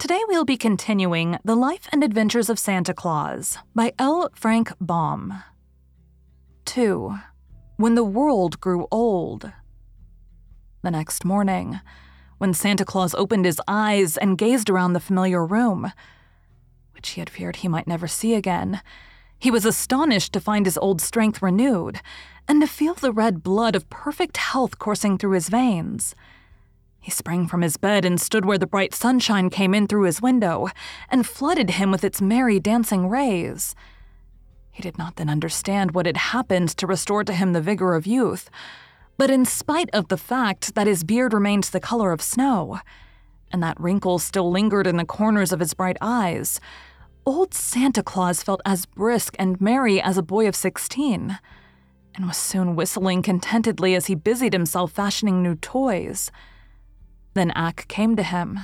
Today we'll be continuing The Life and Adventures of Santa Claus by L. Frank Baum. 2. When the World Grew Old. The next morning, when Santa Claus opened his eyes and gazed around the familiar room, which he had feared he might never see again, he was astonished to find his old strength renewed and to feel the red blood of perfect health coursing through his veins. He sprang from his bed and stood where the bright sunshine came in through his window and flooded him with its merry dancing rays. He did not then understand what had happened to restore to him the vigor of youth, but in spite of the fact that his beard remained the color of snow, and that wrinkles still lingered in the corners of his bright eyes, old Santa Claus felt as brisk and merry as a boy of sixteen, and was soon whistling contentedly as he busied himself fashioning new toys. Then Ak came to him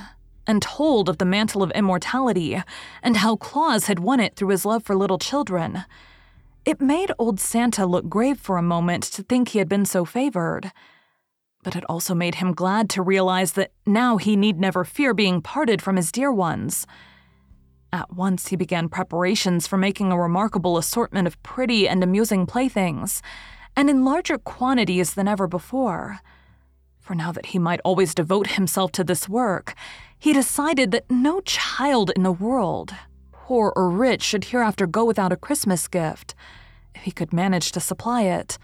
and told of the mantle of immortality and how Claus had won it through his love for little children. It made old Santa look grave for a moment to think he had been so favored. But it also made him glad to realize that now he need never fear being parted from his dear ones. At once he began preparations for making a remarkable assortment of pretty and amusing playthings, and in larger quantities than ever before. For now that he might always devote himself to this work, he decided that no child in the world, poor or rich, should hereafter go without a Christmas gift, if he could manage to supply it.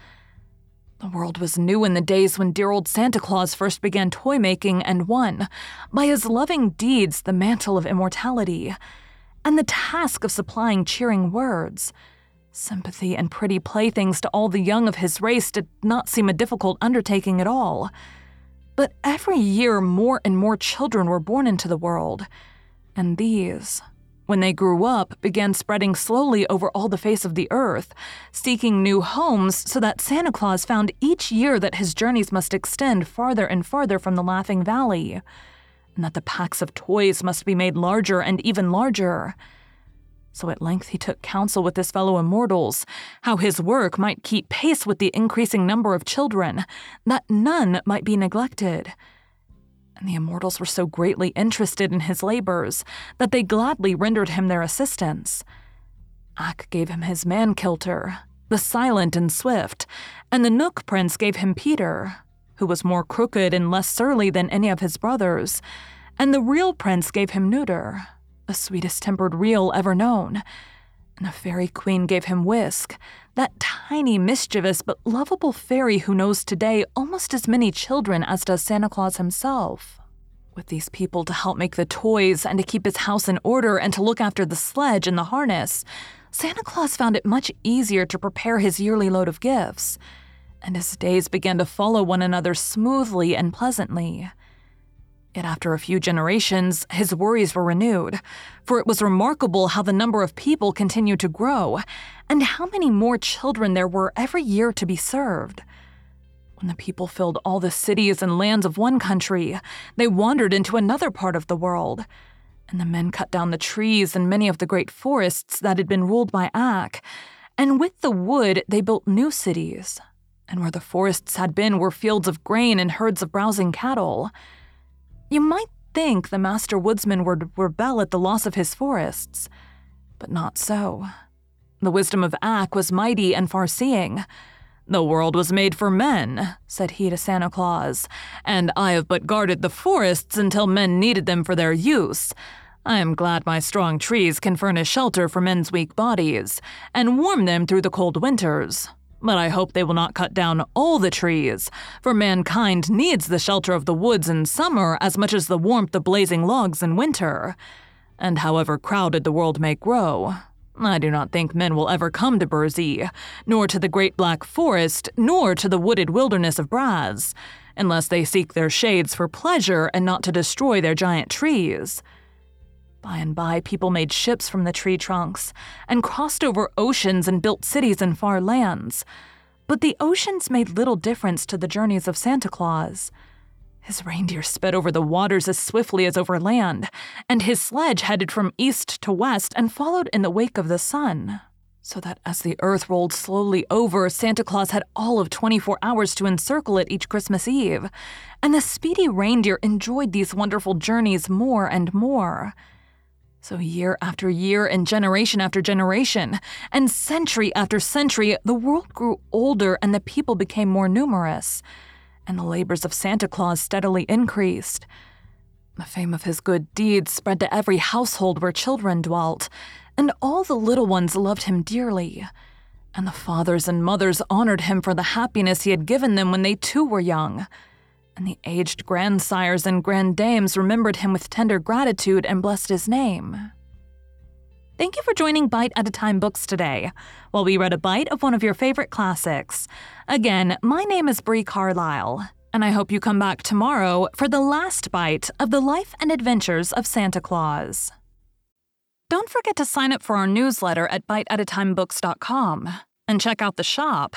The world was new in the days when dear old Santa Claus first began toy making and won, by his loving deeds, the mantle of immortality, and the task of supplying cheering words. Sympathy and pretty playthings to all the young of his race did not seem a difficult undertaking at all. But every year, more and more children were born into the world, and these, when they grew up, began spreading slowly over all the face of the earth, seeking new homes so that Santa Claus found each year that his journeys must extend farther and farther from the Laughing Valley, and that the packs of toys must be made larger and even larger. So at length he took counsel with his fellow immortals, how his work might keep pace with the increasing number of children, that none might be neglected. And the immortals were so greatly interested in his labors that they gladly rendered him their assistance. Ak gave him his man Kilter, the silent and swift, and the Knook Prince gave him Peter, who was more crooked and less surly than any of his brothers, and the Ryl prince gave him Nuter, the sweetest tempered Ryl ever known. And the fairy queen gave him Wisk, that tiny, mischievous, but lovable fairy who knows today almost as many children as does Santa Claus himself. With these people to help make the toys and to keep his house in order and to look after the sledge and the harness, Santa Claus found it much easier to prepare his yearly load of gifts, and his days began to follow one another smoothly and pleasantly. Yet after a few generations, his worries were renewed, for it was remarkable how the number of people continued to grow, and how many more children there were every year to be served. When the people filled all the cities and lands of one country, they wandered into another part of the world, and the men cut down the trees in many of the great forests that had been ruled by Ak, and with the wood they built new cities, and where the forests had been were fields of grain and herds of browsing cattle. You might think the master woodsman would rebel at the loss of his forests, but not so. The wisdom of Ak was mighty and far seeing. The world was made for men, said he to Santa Claus, and I have but guarded the forests until men needed them for their use. I am glad my strong trees can furnish shelter for men's weak bodies and warm them through the cold winters. But I hope they will not cut down all the trees, for mankind needs the shelter of the woods in summer as much as the warmth of blazing logs in winter. And however crowded the world may grow, I do not think men will ever come to Burzee, nor to the great black forest, nor to the wooded wilderness of Braz, unless they seek their shades for pleasure and not to destroy their giant trees. By and by, people made ships from the tree trunks and crossed over oceans and built cities in far lands. But the oceans made little difference to the journeys of Santa Claus. His reindeer sped over the waters as swiftly as over land, and his sledge headed from east to west and followed in the wake of the sun. So that as the earth rolled slowly over, Santa Claus had all of 24 hours to encircle it each Christmas Eve, and the speedy reindeer enjoyed these wonderful journeys more and more. So, year after year, and generation after generation, and century after century, the world grew older and the people became more numerous, and the labors of Santa Claus steadily increased. The fame of his good deeds spread to every household where children dwelt, and all the little ones loved him dearly. And the fathers and mothers honored him for the happiness he had given them when they too were young and the aged grandsires and grandames remembered him with tender gratitude and blessed his name. Thank you for joining Bite at a Time Books today, while we read a bite of one of your favorite classics. Again, my name is Bree Carlisle, and I hope you come back tomorrow for the last bite of the life and adventures of Santa Claus. Don't forget to sign up for our newsletter at biteatatimebooks.com and check out the shop